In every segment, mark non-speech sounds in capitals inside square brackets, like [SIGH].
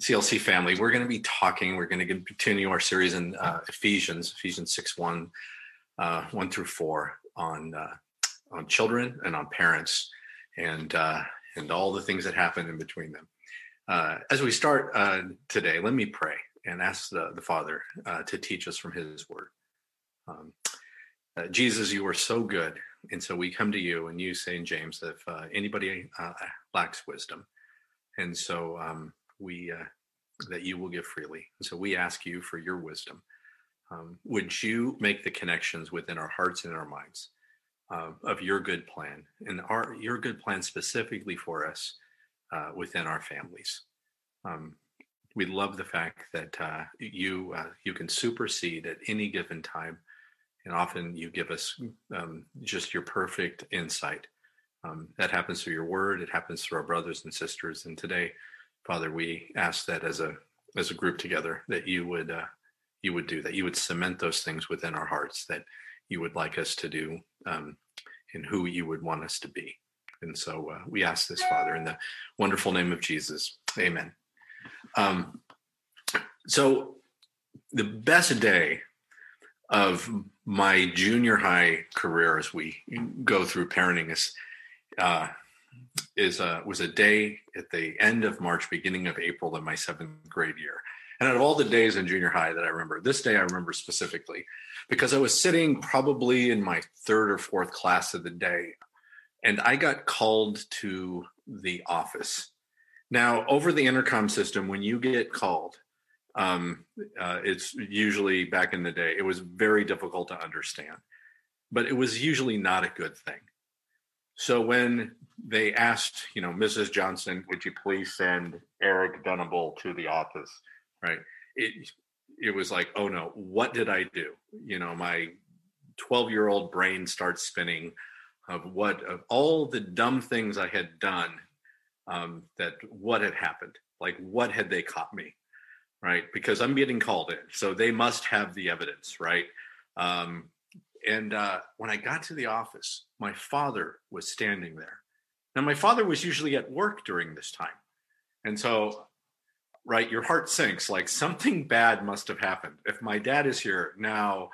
CLC family, we're going to be talking, we're going to continue our series in uh, Ephesians, Ephesians 6 1, uh, 1 through 4, on, uh, on children and on parents and, uh, and all the things that happen in between them. Uh, as we start uh, today, let me pray and ask the, the Father to teach us from His Word. Um, Jesus, you are so good. And so we come to you, and you say in James if anybody lacks wisdom, and so um, we uh, that you will give freely. And so we ask you for your wisdom. Um, would you make the connections within our hearts and our minds uh, of your good plan and our your good plan specifically for us uh, within our families? Um, we love the fact that uh, you uh, you can supersede at any given time, and often you give us um, just your perfect insight. Um, that happens through your word. It happens through our brothers and sisters. And today, Father, we ask that as a as a group together that you would uh, you would do that. You would cement those things within our hearts that you would like us to do, um, and who you would want us to be. And so uh, we ask this, Father, in the wonderful name of Jesus. Amen. Um, so the best day of my junior high career as we go through parenting is uh, is a, was a day at the end of March, beginning of April in my seventh grade year. And out of all the days in junior high that I remember, this day I remember specifically because I was sitting probably in my third or fourth class of the day, and I got called to the office. Now, over the intercom system, when you get called, um, uh, it's usually back in the day, it was very difficult to understand, but it was usually not a good thing. So when they asked, you know, Mrs. Johnson, would you please send Eric Dunable to the office? Right. It it was like, oh no, what did I do? You know, my 12 year old brain starts spinning of what of all the dumb things I had done. Um, that what had happened? Like what had they caught me? Right, because I'm getting called in, so they must have the evidence, right? Um, and uh, when I got to the office, my father was standing there. Now, my father was usually at work during this time. And so, right, your heart sinks like something bad must have happened. If my dad is here now,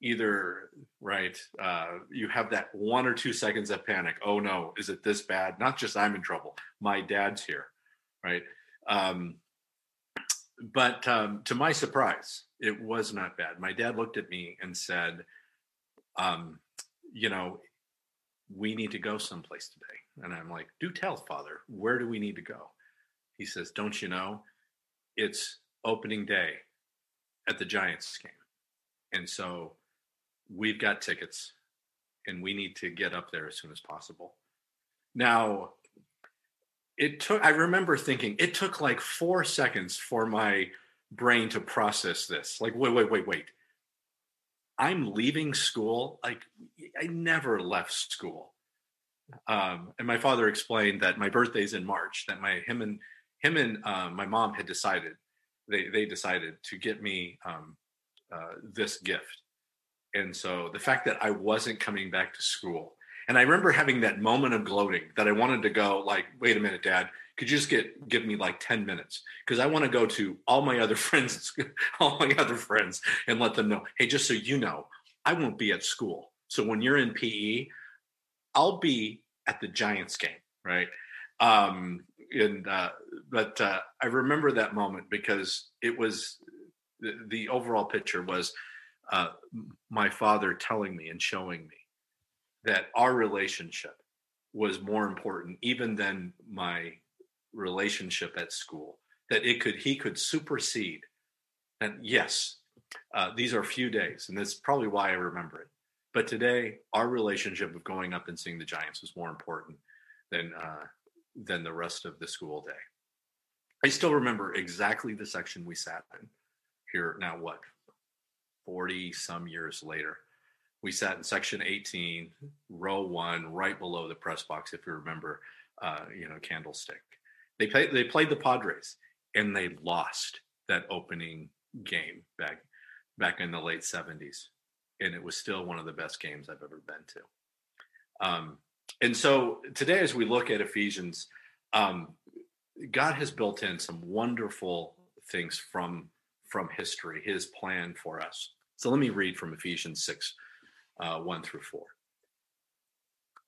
either, right, uh, you have that one or two seconds of panic. Oh no, is it this bad? Not just I'm in trouble, my dad's here, right? Um, but um, to my surprise, it was not bad. My dad looked at me and said, um, you know, we need to go someplace today. And I'm like, do tell, Father, where do we need to go? He says, don't you know, it's opening day at the Giants game. And so we've got tickets and we need to get up there as soon as possible. Now, it took, I remember thinking, it took like four seconds for my brain to process this. Like, wait, wait, wait, wait. I'm leaving school. Like I never left school. Um, and my father explained that my birthday's in March. That my him and him and uh, my mom had decided they they decided to get me um, uh, this gift. And so the fact that I wasn't coming back to school, and I remember having that moment of gloating that I wanted to go like, wait a minute, Dad, could you just get give me like 10 minutes? Because i want to go to all my other [LAUGHS] friends all my other friends and let them know hey just so you know i won't be at school. So when you're in pe i'll be at the giants game right? Um and uh but uh i remember that moment because it was the, the overall picture was uh my father telling me and showing me that our relationship was more important even than my relationship at school that it could he could supersede. And yes uh, these are few days and that's probably why i remember it. But today our relationship of going up and seeing the giants was more important than uh, than the rest of the school day. I still remember exactly the section we sat in here now what 40 some years later. We sat in section 18 row one right below the press box if you remember uh, you know candlestick they played they played the Padres and they lost that opening game back back in the late 70s and it was still one of the best games I've ever been to. Um, and so today as we look at Ephesians um, God has built in some wonderful things from from history, His plan for us. So let me read from Ephesians six, uh, one through four.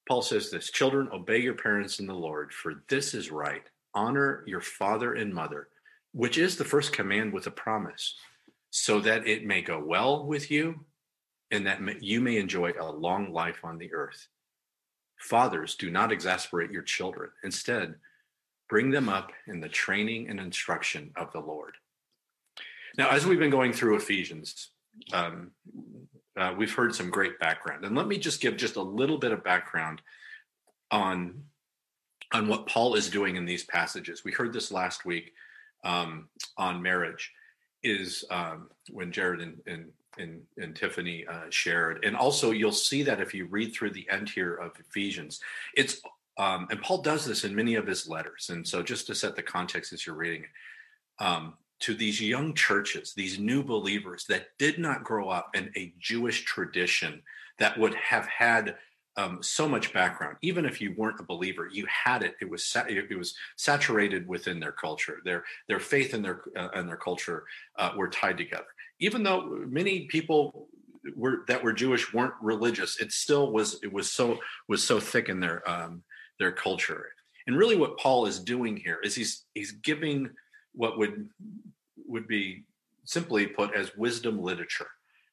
Paul says this: Children, obey your parents in the Lord, for this is right. Honor your father and mother, which is the first command with a promise, so that it may go well with you, and that you may enjoy a long life on the earth. Fathers, do not exasperate your children. Instead, bring them up in the training and instruction of the Lord. Now, as we've been going through Ephesians, um, uh, we've heard some great background, and let me just give just a little bit of background on on what Paul is doing in these passages. We heard this last week um, on marriage, is um, when Jared and, and and, and Tiffany uh, shared. And also, you'll see that if you read through the end here of Ephesians, it's um, and Paul does this in many of his letters. And so, just to set the context as you're reading, um, to these young churches, these new believers that did not grow up in a Jewish tradition that would have had um, so much background. Even if you weren't a believer, you had it. It was it was saturated within their culture. Their their faith and their uh, and their culture uh, were tied together even though many people were that were Jewish weren't religious, it still was it was so was so thick in their um, their culture. And really, what Paul is doing here is he's he's giving what would would be simply put as wisdom literature,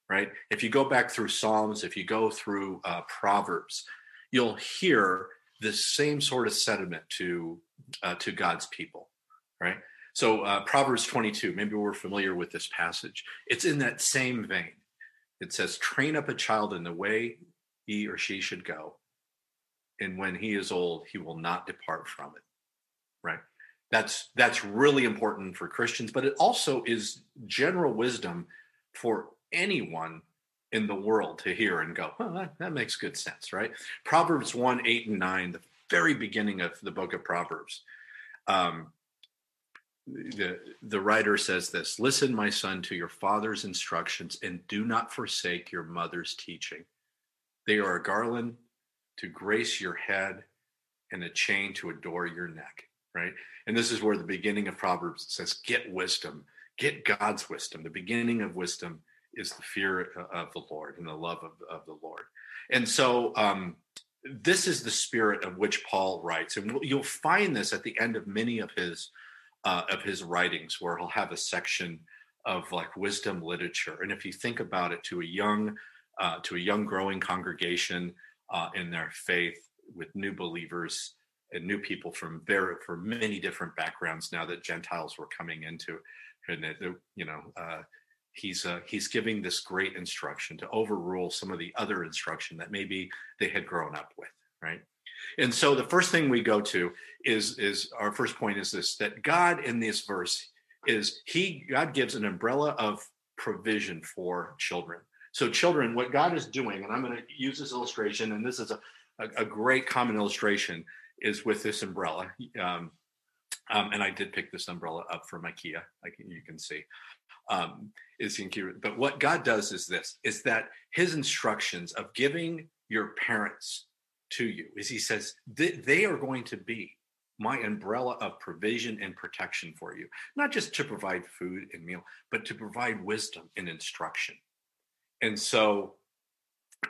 right? If you go back through Psalms, if you go through uh, Proverbs, you'll hear the same sort of sentiment to uh, to God's people, right? So uh, Proverbs 22, maybe we're familiar with this passage. It's in that same vein. It says, train up a child in the way he or she should go. And when he is old, he will not depart from it. Right. That's that's really important for Christians, but it also is general wisdom for anyone in the world to hear and go, well, that, that makes good sense, right? Proverbs 1, 8, and 9, the very beginning of the book of Proverbs. Um, the the writer says this listen my son to your father's instructions and do not forsake your mother's teaching they are a garland to grace your head and a chain to adore your neck right and this is where the beginning of proverbs says get wisdom get god's wisdom the beginning of wisdom is the fear of the lord and the love of, of the lord. And so um, this is the spirit of which paul writes. And you'll find this at the end of many of his uh, of his writings where he'll have a section of like wisdom literature. And if you think about it to a young uh, to a young growing congregation uh, in their faith with new believers and new people from very for many different backgrounds now that gentiles were coming into and you know uh, he's uh, he's giving this great instruction to overrule some of the other instruction that maybe they had grown up with right and so the first thing we go to is is our first point is this that God in this verse is he God gives an umbrella of provision for children. So children, what God is doing, and I'm going to use this illustration, and this is a, a, a great common illustration, is with this umbrella. Um, um, and I did pick this umbrella up from IKEA. I can, you can see. Um, is in But what God does is this: is that His instructions of giving your parents to you is he says they are going to be my umbrella of provision and protection for you not just to provide food and meal but to provide wisdom and instruction and so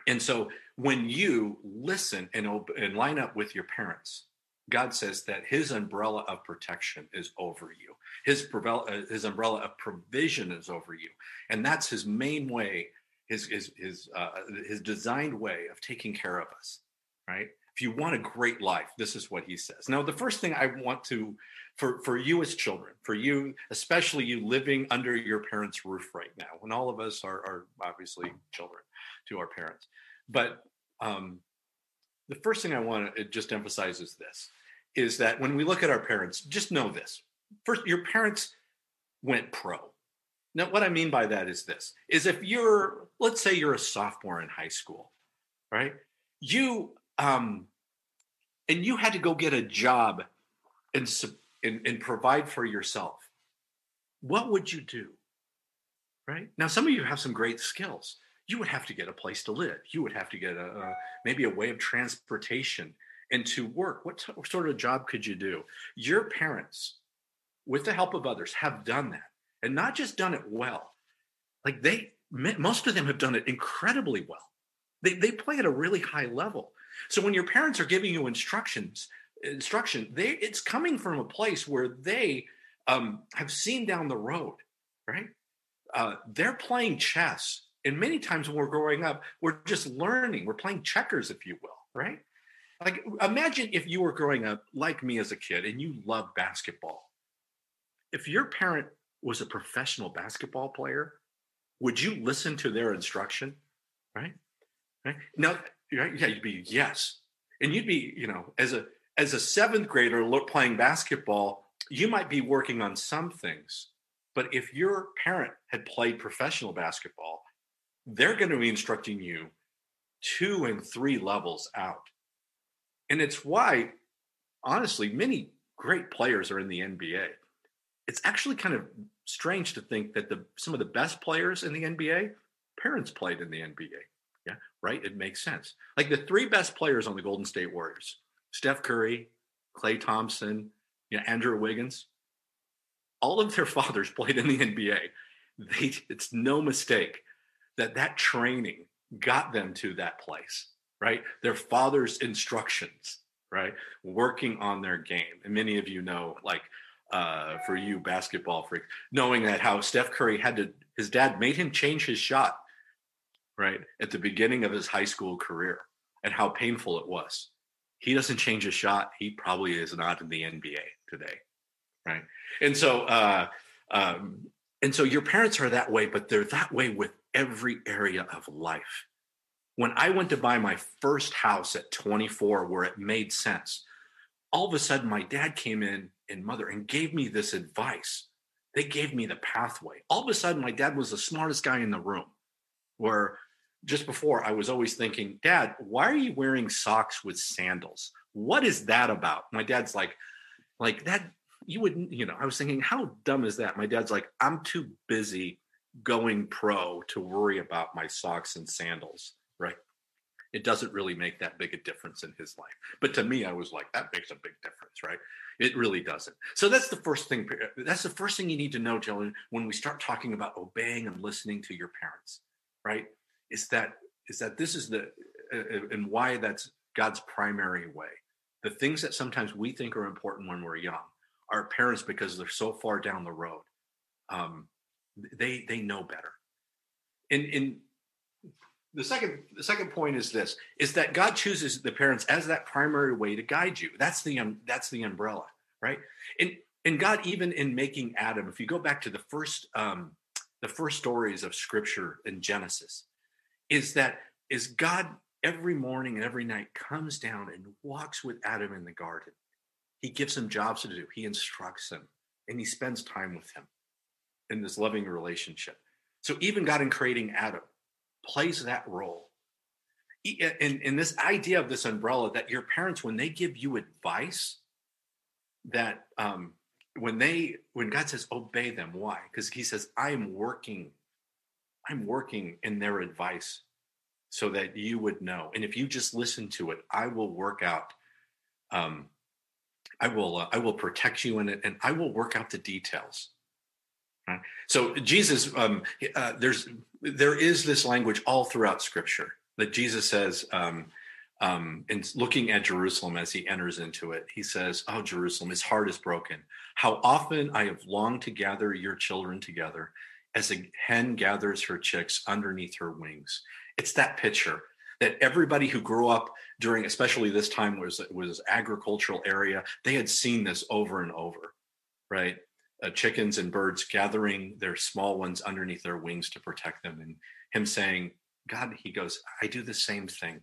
and so when you listen and, and line up with your parents god says that his umbrella of protection is over you his, uh, his umbrella of provision is over you and that's his main way his his his, uh, his designed way of taking care of us right? If you want a great life, this is what he says. Now, the first thing I want to, for, for you as children, for you, especially you living under your parents' roof right now, when all of us are, are obviously children to our parents. But um, the first thing I want to just emphasize is this is that when we look at our parents, just know this. First, your parents went pro. Now, what I mean by that is this is if you're, let's say you're a sophomore in high school, right? You um, and you had to go get a job and, and, and provide for yourself, what would you do? Right now, some of you have some great skills. You would have to get a place to live. You would have to get a, a maybe a way of transportation and to work, what t- sort of job could you do? Your parents, with the help of others, have done that and not just done it well. Like they, most of them have done it incredibly well. They, they play at a really high level. So when your parents are giving you instructions, instruction, they it's coming from a place where they um, have seen down the road, right? Uh, they're playing chess, and many times when we're growing up, we're just learning. We're playing checkers, if you will, right? Like imagine if you were growing up like me as a kid and you loved basketball. If your parent was a professional basketball player, would you listen to their instruction? Right? Right? Now, right? yeah, you'd be yes. And you'd be, you know, as a as a seventh grader playing basketball, you might be working on some things. But if your parent had played professional basketball, they're going to be instructing you two and three levels out. And it's why, honestly, many great players are in the NBA. It's actually kind of strange to think that the some of the best players in the NBA, parents played in the NBA. Yeah, right. It makes sense. Like the three best players on the Golden State Warriors: Steph Curry, Klay Thompson, you know, Andrew Wiggins. All of their [LAUGHS] fathers played in the NBA. They, it's no mistake that that training got them to that place right? Their father's instructions, right? Working on their game. And many of you know, like uh, for you basketball freak, knowing that how Steph Curry had to, his dad made him change his shot, right? At the beginning of his high school career and how painful it was. He doesn't change his shot. He probably is not in the NBA today, right? And so, uh, um, and so your parents are that way, but they're that way with every area of life when I went to buy my first house at 24, where it made sense, all of a sudden my dad came in and mother and gave me this advice. They gave me the pathway. All of a sudden, my dad was the smartest guy in the room. Where just before I was always thinking, Dad, why are you wearing socks with sandals? What is that about? My dad's like, like that, you wouldn't, you know, I was thinking, how dumb is that? My dad's like, I'm too busy going pro to worry about my socks and sandals right? It doesn't really make that big a difference in his life. But to me, I was like, that makes a big difference, right? It really doesn't. So that's the first thing. That's the first thing you need to know, Jillian, when we start talking about obeying and listening to your parents, right? Is that is that this is the uh, and why that's God's primary way. The things that sometimes we think are important when we're young, our parents, because they're so far down the road, um, they they know better. And in the second the second point is this is that god chooses the parents as that primary way to guide you. That's the um, that's the umbrella right? And and god even in making adam if you go back to the first um the first stories of scripture in genesis is that is god every morning and every night comes down and walks with adam in the garden. He gives him jobs to do. He instructs him and he spends time with him in this loving relationship so even god in creating adam plays that role. In, in this idea of this umbrella, that your parents, when they give you advice, that um, when they when God says obey them, why? Because He says I'm working, I'm working in their advice, so that you would know. And if you just listen to it, I will work out. Um, I will uh, I will protect you in it, and I will work out the details. So Jesus, um, uh, there's there is this language all throughout Scripture that Jesus says, um, um, looking at Jerusalem as he enters into it, he says, "Oh Jerusalem, his heart is broken. How often I have longed to gather your children together, as a hen gathers her chicks underneath her wings." It's that picture that everybody who grew up during, especially this time was was agricultural area, they had seen this over and over, right? Uh, chickens and birds gathering their small ones underneath their wings to protect them and him saying god he goes i do the same thing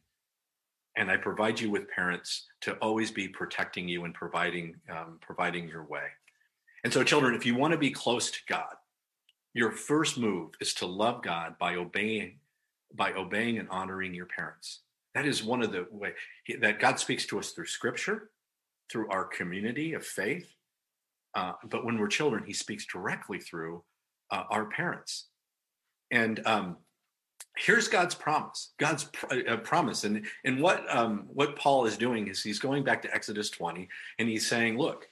and i provide you with parents to always be protecting you and providing um, providing your way. And so children if you want to be close to god your first move is to love god by obeying by obeying and honoring your parents. That is one of the way that god speaks to us through scripture through our community of faith uh, but when we're children, he speaks directly through uh, our parents. And um, here's God's promise. God's pr- uh, promise, and and what um, what Paul is doing is he's going back to Exodus 20, and he's saying, "Look,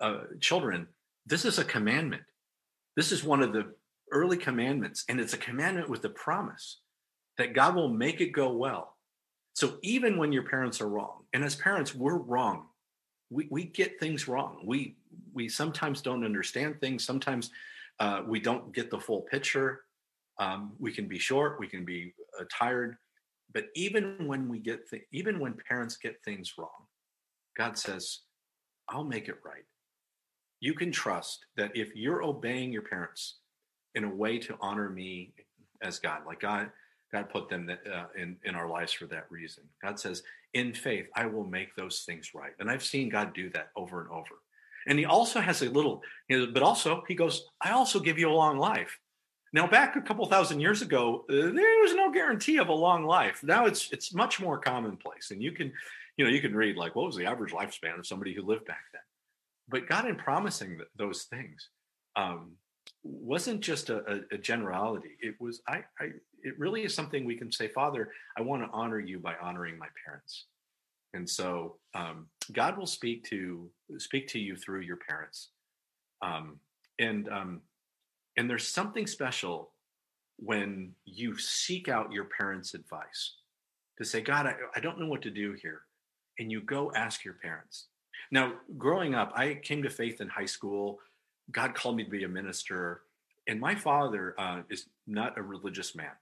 uh, children, this is a commandment. This is one of the early commandments, and it's a commandment with the promise that God will make it go well. So even when your parents are wrong, and as parents, we're wrong. We we get things wrong. We we sometimes don't understand things. Sometimes uh, we don't get the full picture um, we can be short, we can be uh, tired, but even when we get, th- even when parents get things wrong, God says, "I'll make it right." You can trust that if you're obeying your parents in a way to honor me as God, like God, God put them uh, in in our lives for that reason. God says, "In faith, I will make those things right," and I've seen God do that over and over. And He also has a little, but also He goes, "I also give you a long life." Now, back a couple thousand years ago, uh, there was no guarantee of a long life. Now it's it's much more commonplace, and you can, you know, you can read like what was the average lifespan of somebody who lived back then. But God, in promising th- those things, um, wasn't just a, a, a, generality. It was I, I. It really is something we can say, Father, I want to honor you by honoring my parents, and so um, God will speak to speak to you through your parents, um, and um, and there's something special when you seek out your parents' advice to say, God, I, I don't know what to do here. And you go ask your parents. Now, growing up, I came to faith in high school. God called me to be a minister. And my father uh, is not a religious man,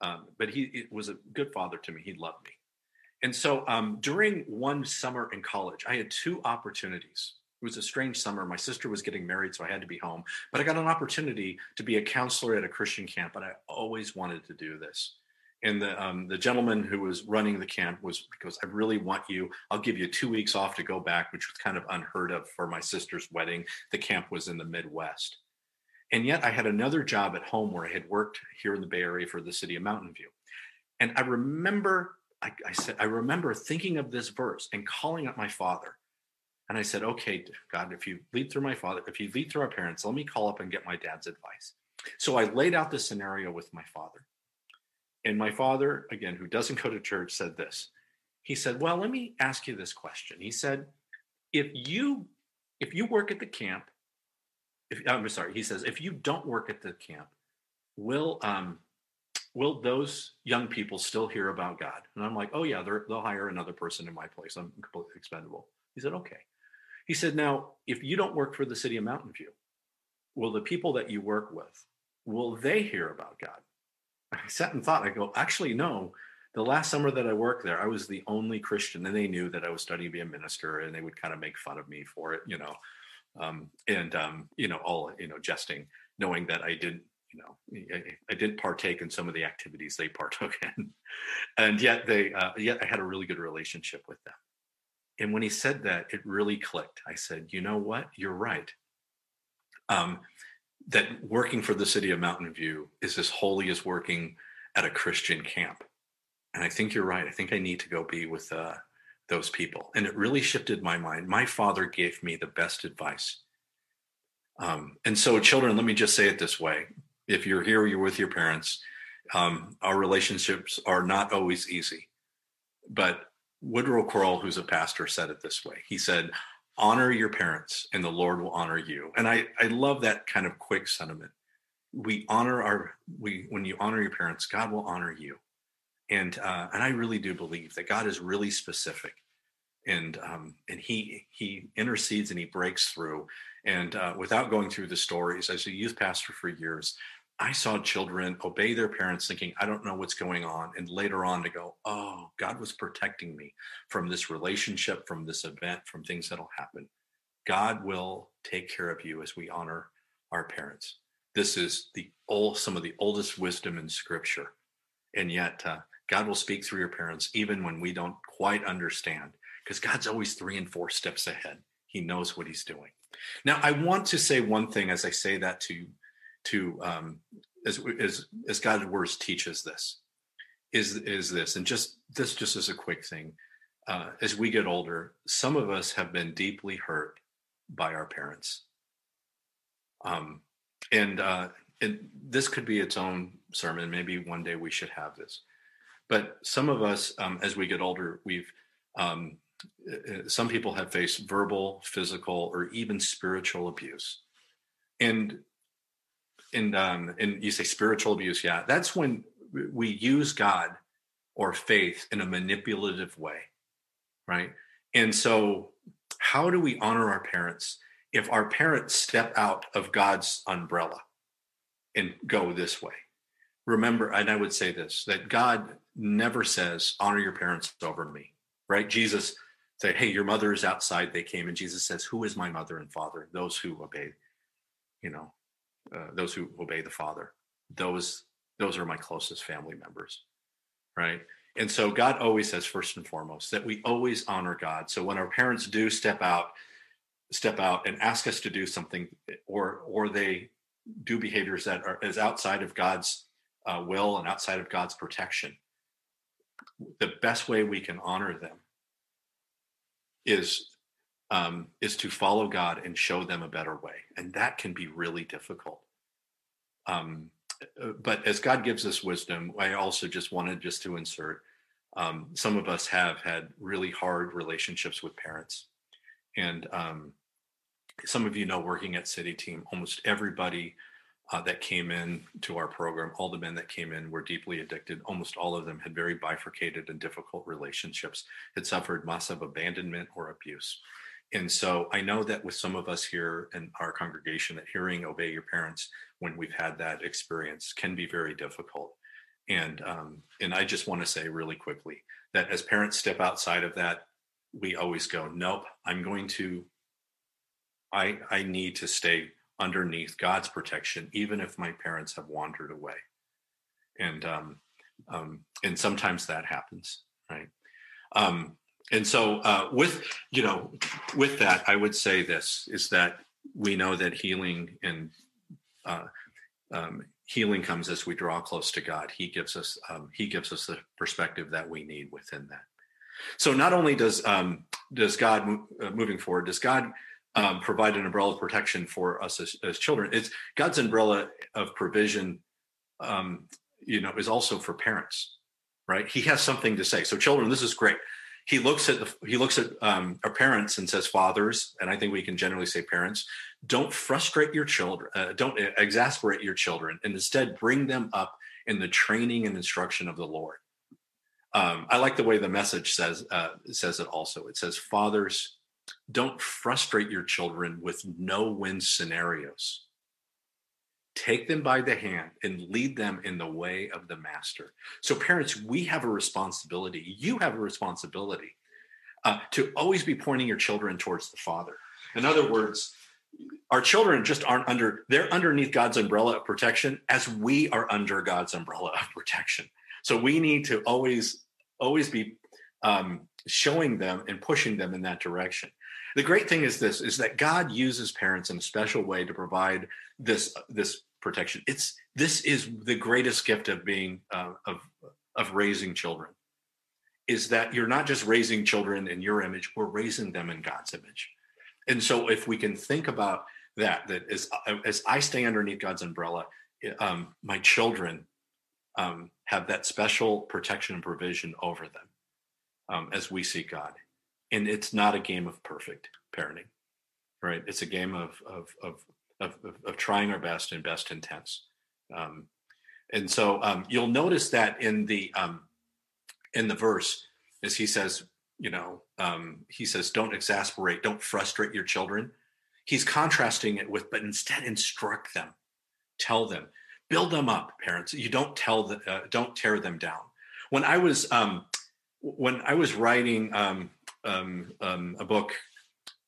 um, but he was a good father to me. He loved me. And so um, during one summer in college, I had two opportunities it was a strange summer. My sister was getting married, so I had to be home. But I got an opportunity to be a counselor at a Christian camp, and I always wanted to do this. And the um, the gentleman who was running the camp was because I really want you. I'll give you two weeks off to go back, which was kind of unheard of for my sister's wedding. The camp was in the Midwest, and yet I had another job at home where I had worked here in the Bay Area for the city of Mountain View. And I remember, I, I said, I remember thinking of this verse and calling up my father and I said, okay, God, if you lead through my father, if you lead through our parents, let me call up and get my dad's advice. So I laid out the scenario with my father. And my father, again, who doesn't [LAUGHS] go to church, said this. He said, Well, let me ask you this question. He said, if you if you work at the camp, if I'm sorry, he says, if you don't work at the camp, will um will those young people still hear about God? And I'm like, oh yeah, they'll hire another person in my place. I'm completely expendable. He said, okay. He said, Now, if you don't work for the city of Mountain View, will the people that you work with, will they hear about God? I sat and thought, I go, actually, no. The last summer that I worked there, I was the only Christian, and they knew that I was studying to be a minister, and they would kind of make fun of me for it, you know, um, and um, you know, all you know, jesting, knowing that I didn't, you know, I, I, didn't partake in some of the activities they [LAUGHS] partook in, and yet they, uh, yet I had a really good relationship with them. And when he said that, it really clicked. I said, you know what? You're right. Um, that working for the city of Mountain View is as holy as working at a Christian camp. And I think you're right. I think I need to go be with uh, those people. And it really shifted my mind. My father gave me the best advice. Um, and so, children, let me just say it this way if you're here, you're with your parents, um, our relationships are not always easy. But Woodrow Kroll, who's a pastor, said it this way. He said, honor your parents and the Lord will honor you. And I, I love that kind of quick sentiment. We honor our, we, when you honor your parents, God will honor you. And, uh, and I really do believe that God is really specific and, um, and he, he intercedes and he breaks through. And uh, without going through the stories, as a youth pastor for years, I saw children obey their parents thinking, I don't know what's going on. And later on to go, oh, God was protecting me from this relationship, from this event, from things that'll happen. God will take care of you as we honor our parents. This is the old, some of the oldest wisdom in scripture. And yet, uh, God will speak through your parents even when we don't quite understand, because God's always three and four steps ahead. He knows what he's doing. Now, I want to say one thing as I say that to to um, as, as as God's words teaches this is is this, and just this just as a quick thing. Uh, as we get older, some of us have been deeply hurt by our parents, um, and uh, and this could be its own sermon. Maybe one day we should have this. But some of us, um, as we get older, we've um, uh, uh, some people have faced verbal, physical, or even spiritual abuse, and and um, and you say spiritual abuse, yeah, that's when we use God or faith in a manipulative way, right? And so, how do we honor our parents if our parents step out of God's umbrella and go this way? Remember, and I would say this that God never says, honor your parents over me, right? Jesus said, hey, your mother is outside. They came, and Jesus says, who is my mother and father? Those who obey, you know, uh, those who obey the Father. Those those are my closest family members, right? And so God always says first and foremost that we always honor God. So when our parents do step out, step out and ask us to do something, or or they do behaviors that are is outside of God's uh, will and outside of God's protection, the best way we can honor them is um, is to follow God and show them a better way, and that can be really difficult. Um, uh, but as God gives us wisdom, I also just wanted just to insert. Um, some of us have had really hard relationships with parents, and um, some of you know, working at City Team, almost everybody uh, that came in to our program, all the men that came in were deeply addicted. Almost all of them had very bifurcated and difficult relationships, had suffered massive abandonment or abuse. And so I know that with some of us here in our congregation, that hearing obey your parents when we've had that experience can be very difficult. And um, and I just want to say really quickly that as parents step outside of that, we always go, nope, I'm going to I I need to stay underneath God's protection, even if my parents have wandered away. And um, um, and sometimes that happens, right? Um, and so uh, with you know with that, I would say this is that we know that healing and uh, um, healing comes as we draw close to God. He gives us um, He gives us the perspective that we need within that. So not only does um, does God uh, moving forward, does God um, provide an umbrella of protection for us as, as children. It's God's umbrella of provision, um, you know, is also for parents, right? He has something to say. So, children, this is great. He looks at the he looks at um, our parents and says, "Fathers," and I think we can generally say parents. Don't frustrate your children. Uh, don't exasperate your children, and instead bring them up in the training and instruction of the Lord. Um, I like the way the message says uh, says it. Also, it says, "Fathers." Don't frustrate your children with no win scenarios. Take them by the hand and lead them in the way of the master. So, parents, we have a responsibility. You have a responsibility uh, to always be pointing your children towards the Father. In other words, our children just aren't under, they're underneath God's umbrella of protection as we are under God's umbrella of protection. So, we need to always, always be um, showing them and pushing them in that direction. The great thing is this is that god uses parents in a special way to provide this this protection. It's this is the greatest gift of being uh, of of raising children is that you're not just raising children in your image we're raising them in god's image. And so if we can think about that that as as i stay underneath god's umbrella um, my children um, have that special protection and provision over them um, as we see god and it's not a game of perfect parenting, right? It's a game of of of of, of trying our best and best intents. Um, and so um, you'll notice that in the um, in the verse, as he says, you know, um, he says, "Don't exasperate, don't frustrate your children." He's contrasting it with, but instead instruct them, tell them, build them up, parents. You don't tell them, uh, don't tear them down. When I was um, when I was writing um, um, um, a book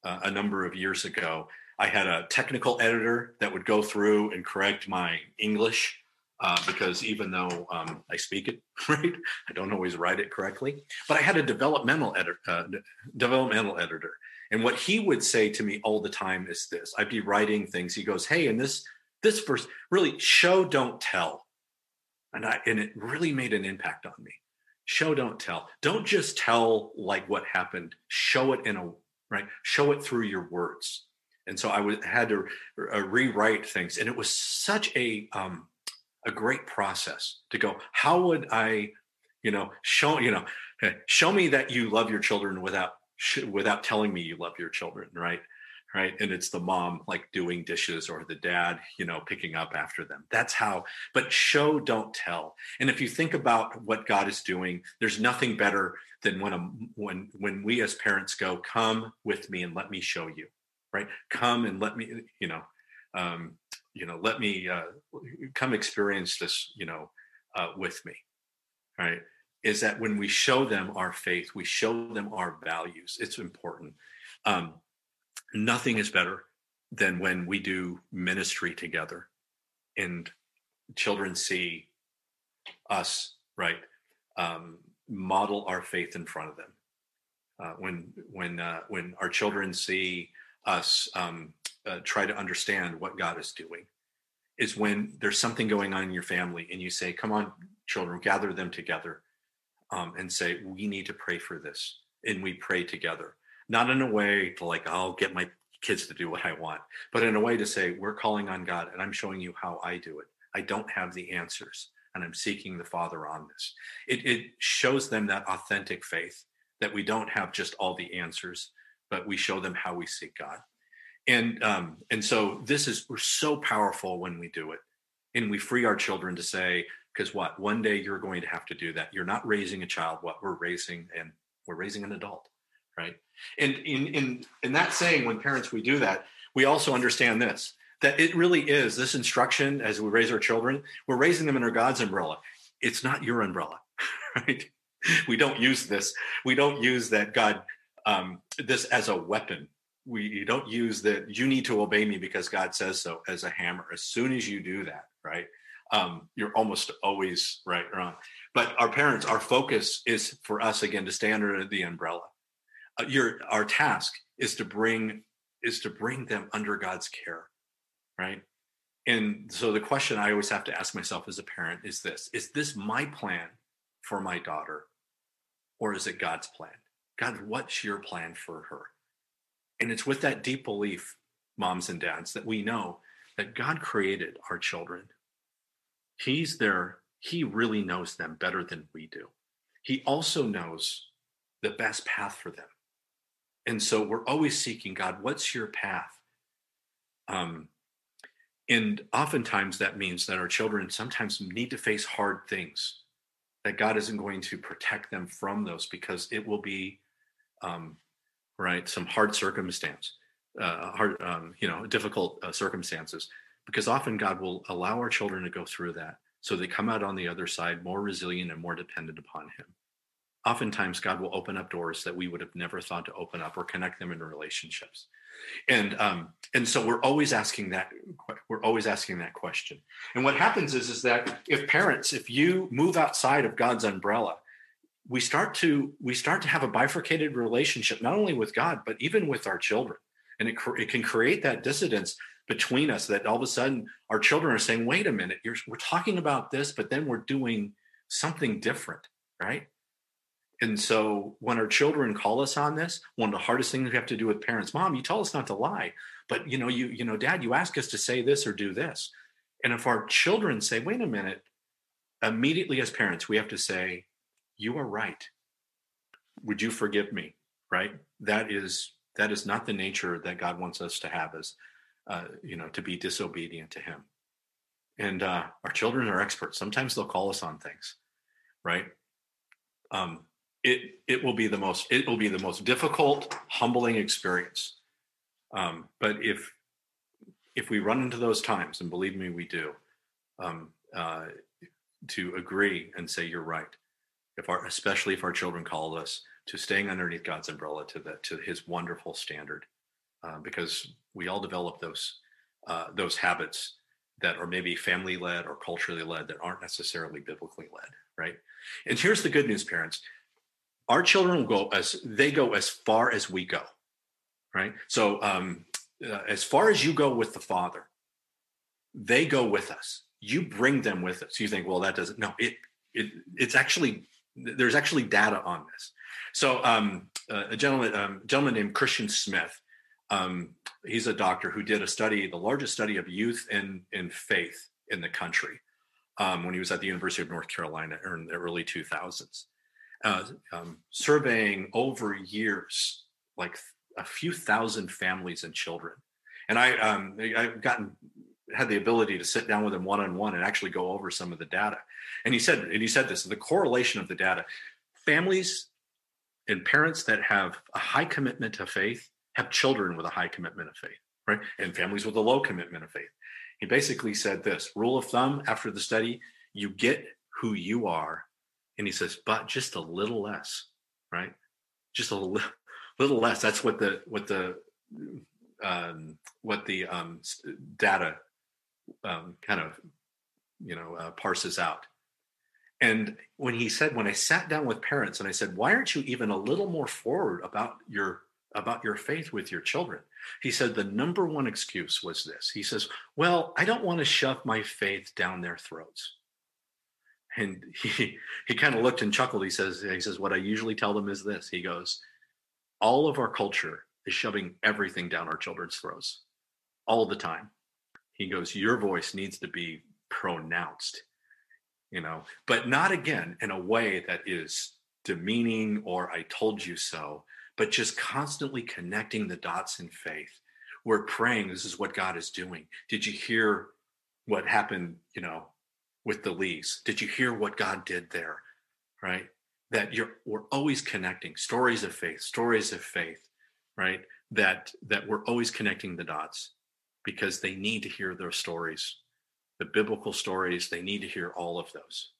uh, a number of years ago. I had a technical editor that would go through and correct my English uh, because even though um, I speak it [LAUGHS] right, I don't always write it correctly. But I had a developmental editor, uh, developmental editor, and what he would say to me all the time is this: I'd be writing things. He goes, "Hey, in this this verse, really show, don't tell," and I and it really made an impact on me show don't tell. Don't just tell like what happened. Show it in a right? Show it through your words. And so I had to uh, rewrite things. And it was such a um, a great process to go how would i you know show you know [LAUGHS] show me that you love your children without without telling me you love your children right right? And it's the mom like doing dishes or the dad you know picking up after them. That's how but show don't tell. And if you think about what god is doing there's nothing better than when a when when we as parents go come with me and let me show you right? Come and let me you know um you know let me uh come experience this you know uh with me right? Is that when we show them our faith we show them our values it's important. Um nothing is better than when we do ministry together and children see us right um, model our faith in front of them. Uh, when when uh, when our children see us um, uh, try to understand what god is doing is when there's something going on in your family and you say come on children gather them together um, and say we need to pray for this and we pray together not in a way to like I'll get my kids to do what I want, but in a way to say we're calling on God and I'm showing you how I do it. I don't have the answers and I'm seeking the Father on this. It, it shows them that authentic faith that we don't have just all the answers, but we show them how we seek God. And um, and so this is we're so powerful when we do it, and we free our children to say, because what one day you're going to have to do that. You're not raising a child. What we're raising and we're raising an adult right? And in in in that saying, when parents we do that, we also understand this that it really is this instruction as we raise our children. We're raising them under God's umbrella. It's not your umbrella, [LAUGHS] right? We don't use this. We don't use that God um, this as a weapon. We you don't use that you need to obey me because God says so as a hammer. As soon as you do that, right? Um, you're almost always right wrong. But our parents, our focus is for us again to stand under the umbrella Uh, your our task is to bring is to bring them under God's care, right? And so the question I always have to ask myself as a parent is this: Is this my plan for my daughter, or is it God's plan? God, what's your plan for her? And it's with that deep belief, moms and dads, that we know that God created our children. He's there. He really knows them better than we do. He also knows the best path for them. And so we're always seeking God, what's your path? Um, and oftentimes that means that our children sometimes need to face hard things, that God isn't going to protect them from those because it will be, um, right, some hard circumstance, uh, hard, um, you know, difficult uh, circumstances. Because often God will allow our children to go through that so they come out on the other side more resilient and more dependent upon Him oftentimes God will open up doors that we would have never thought to open up or connect them in relationships. And um, and so we're always asking that we're always asking that question. And what happens is is that if parents, if you move outside of God's umbrella, we start to we start to have a bifurcated relationship not only with God but even with our children. And it, it can create that dissidence between us that all of a sudden our children are saying, "Wait a minute, we're talking about this, but then we're doing something different." Right? And so when our children call us on this, one of the hardest things we have to do with parents, mom, you tell us not to lie, but you know, you, you know, dad, you ask us to say this or do this. And if our children say, wait a minute, immediately as parents, we have to say, you are right. Would you forgive me? Right. That is, that is not the nature that God wants us to have as, uh, you know, to be disobedient to him. And uh, our children are experts. Sometimes they'll call us on things, right? Um, it it will be the most it will be the most difficult, humbling experience. Um, but if if we run into those times, and believe me, we do, um, uh, to agree and say you're right. If our especially if our children call us to staying underneath God's umbrella to the to His wonderful standard, uh, because we all develop those uh, those habits that are maybe family led or culturally led that aren't necessarily biblically led, right? And here's the good news, parents our children will go as they go as far as we go right? So um, uh, as far as you go with the father they go with us. You bring them with us. You think well that doesn't no it, it it's actually there's actually data on this. So um, uh, a gentleman um, gentleman named christian smith um, he's a doctor who did a study the largest study of youth and in faith in the country um, when he was at the University of North Carolina in the early 2000s, uh, um, surveying over years, like a few thousand families and children. And I, um, I've gotten had the ability to sit down with him one on one and actually go over some of the data. And he said, and he said this: the correlation of the data, families and parents that have a high commitment to faith have children with a high commitment of faith, right? And families with a low commitment of faith. He basically said this rule of thumb after the study: you get who you are, and he says, but just a little less, right? Just a little, [LAUGHS] little less. That's what the what the um, what the um, data um, kind of you know uh, parses out. And when he said, when I sat down with parents and I said, why aren't you even a little more forward about your about your faith with your children? He said the number one excuse was this. He says, well, I don't want to shove my faith down their throats. And he he kind of looked and chuckled. He says, he says, what I usually tell them is this. He goes, all of our culture is shoving everything down our children's throats all the time. He goes, Your voice needs to be pronounced, you know, but not again in a way that is demeaning or I told you so, but just constantly connecting the dots in faith. We're praying, this is what God is doing. Did you hear what happened, you know, with the Lees? Did you hear what God did there? Right? That you're we're always connecting stories of faith, stories of faith, right? That that we're always connecting the dots because they need to hear their stories, the biblical stories. They need to hear all of those.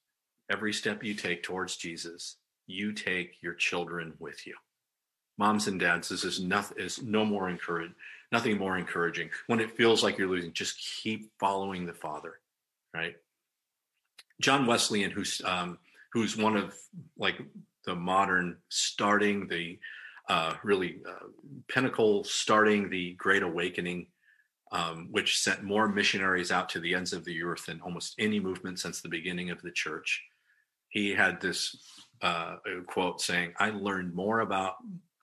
Every step you take towards Jesus, you take your children with you. Moms and dads, this is nothing is no more encouraging, nothing more encouraging. When it feels like you're losing, just keep following the Father, right? John Wesley, who's um, who's one of like the modern starting the uh, really uh, pinnacle starting the Great Awakening um, which sent more missionaries out to the ends of the earth than almost any movement since the beginning of the church. He had this uh, quote saying, I learned more about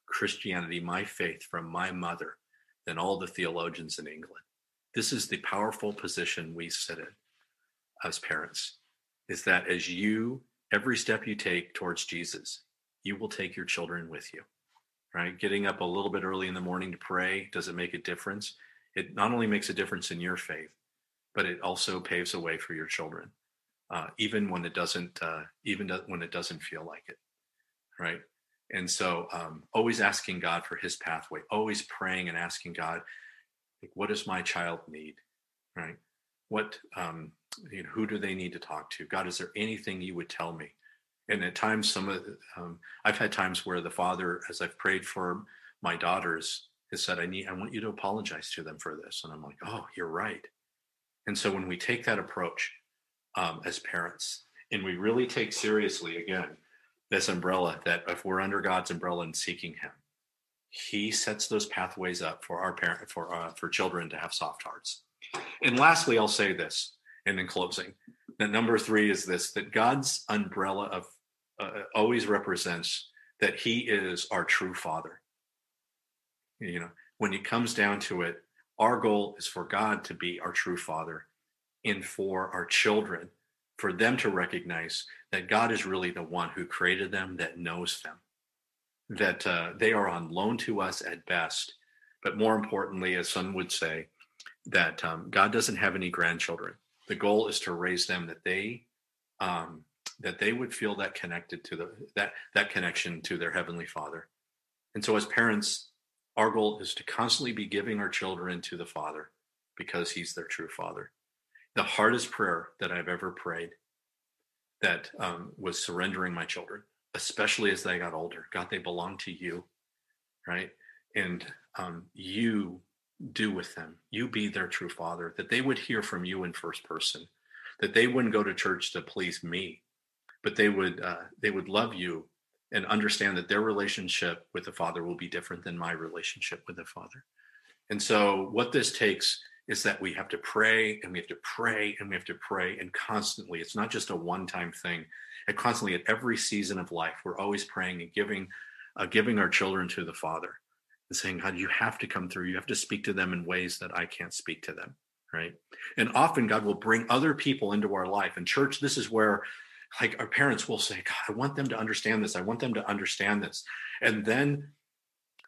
Christianity, my faith, from my mother than all the theologians in England. This is the powerful position we sit in as parents, is that as you, every step you take towards Jesus, you will take your children with you, right? Getting up a little bit early in the morning to pray, does it make a difference? it not only makes a difference in your faith, but it also paves a way for your children, uh, even when it doesn't, uh, even when it doesn't feel like it, right? And so, um, always asking God for His pathway, always praying and asking God, like, what does my child need, right? What, um, you know, who do they need to talk to? God, is there anything you would tell me? And at times, some of um, I've had times where the father, as I've prayed for my daughters, has said, I need, I want you to apologize to them for this. And I'm like, oh, you're right. And so when we take that approach um, as parents, and we really take seriously again this umbrella that if we're under God's umbrella and seeking Him, He sets those pathways up for our parent for uh, for children to have soft hearts. And lastly, I'll say this, and in closing, that number three is this: that God's umbrella of uh, always represents that He is our true Father you know, when it comes down to it, our goal is for God to be our true father and for our children, for them to recognize that God is really the one who created them, that knows them, that uh, they are on loan to us at best. But more importantly, as some would say, that um, God doesn't have any grandchildren. The goal is to raise them that they um, that they would feel that connected to the that that connection to their heavenly Father. And so, as parents, our goal is to constantly be giving our children to the Father because He's their true Father. The hardest prayer that I've ever prayed that um, was surrendering my children, especially as they got older. God, they belong to you, right? And um, you do with them. You be their true Father, that they would hear from you in first person, that they wouldn't go to church to please me, but they would uh, they would love you and understand that their relationship with the Father will be different than my relationship with the Father. And so, what this takes is that we have to pray and we have to pray and we have to pray and constantly. It's not just a one time thing. And constantly, at every season of life, we're always praying and giving, uh, giving our children to the Father and saying, God, you have to come through. You have to speak to them in ways that I can't speak to them. right? And often God will bring other people into our life. And church, this is where like our parents will say, God, I want them to understand this. I want them to understand this. And then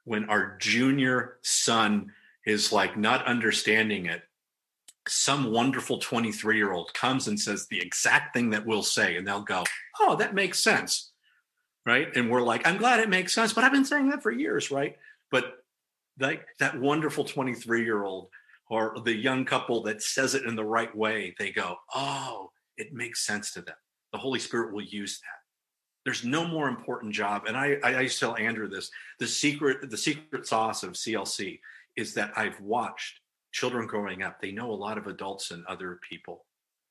when our junior son is like not understanding it, some wonderful 23 year old comes and says the exact thing that we'll say, and they'll go, Oh, that makes sense. Right. And we're like, I'm glad it makes sense, but I've been saying that for years. Right. But like that wonderful 23 year old or the young couple that says it in the right way, they go, Oh, it makes sense to them. The Holy Spirit will use that. There's no more important job. And I, I used to tell Andrew this the secret, the secret sauce of CLC is that I've watched children growing up. They know a lot of adults and other people.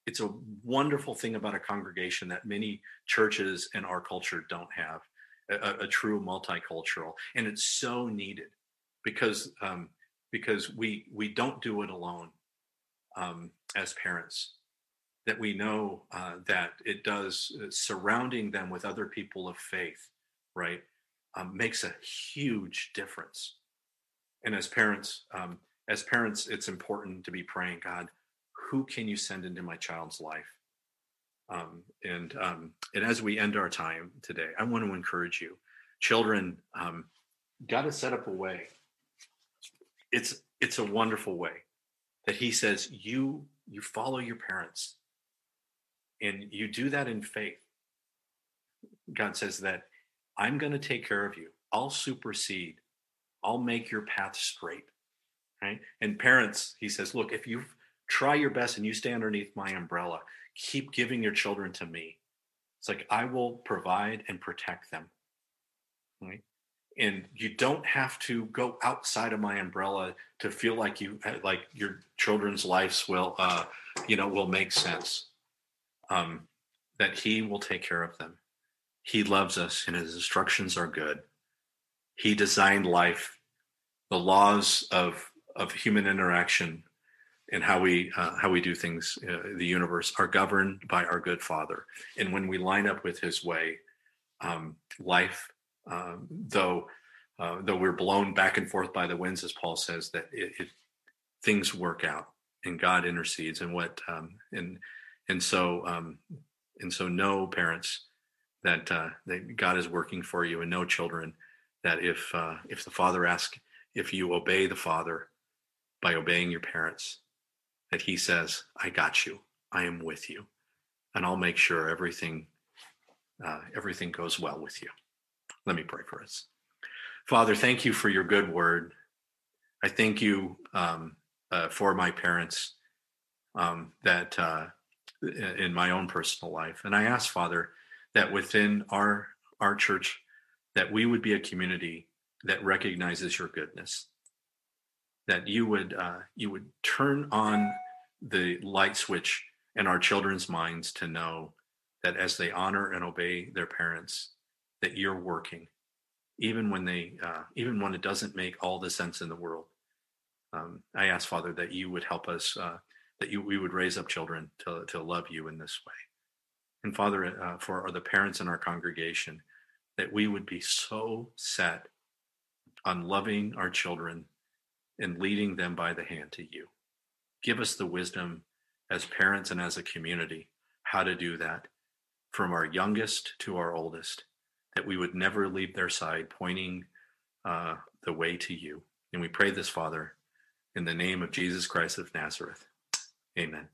It's a wonderful thing about a congregation that many churches in our culture don't have a, a true multicultural. And it's so needed because um, because we we don't do it alone um, as parents that we know uh, that it does uh, surrounding them with other people of faith right um, makes a huge difference and as parents um, as parents it's important to be praying god who can you send into my child's life um, and um, and as we end our time today i want to encourage you children um, god has set up a way. It's it's a wonderful way that he says you you follow your parents. And you do that in faith. God says that i'm going to take care of you. I'll supersede. I'll make your path straight. Right? And parents he says look if you try your best and you stay underneath my umbrella keep giving your children to me. It's like i will provide and protect them right? And you don't have to go outside of my umbrella to feel like you like your children's lives will uh you know will make sense um that he will take care of them. He loves us and his instructions are good. He designed life. The laws of of human interaction and how we uh, how we do things uh, the universe are governed by our good father. And when we line up with his way um, life um, though uh, though we're blown back and forth by the winds, as Paul says, that it, it things work out and God intercedes, and what um, and and so um, and so know parents that uh, that God is working for you, and know children that if uh, if the Father asks if you obey the Father by obeying your parents, that He says, "I got you. I am with you, and I'll make sure everything." Uh, everything goes well with you. Let me pray for us. Father, thank you for your good word. I thank you um, uh, for my parents um, that uh, in my own personal life, and I ask Father that within our our church that we would be a community that recognizes your goodness, that you would uh, you would turn on the light switch in our children's minds to know that as they honor and obey their parents, that you're working, even when they, uh, even when it doesn't make all the sense in the world. Um, I ask Father that you would help us, uh, that you we would raise up children to to love you in this way, and Father, uh, for the parents in our congregation, that we would be so set on loving our children and leading them by the hand to you. Give us the wisdom as parents and as a community how to do that from our youngest to our oldest, that we would never leave their side, pointing uh, the way to you. And we pray this, Father, in the name of Jesus Christ of Nazareth. Amen.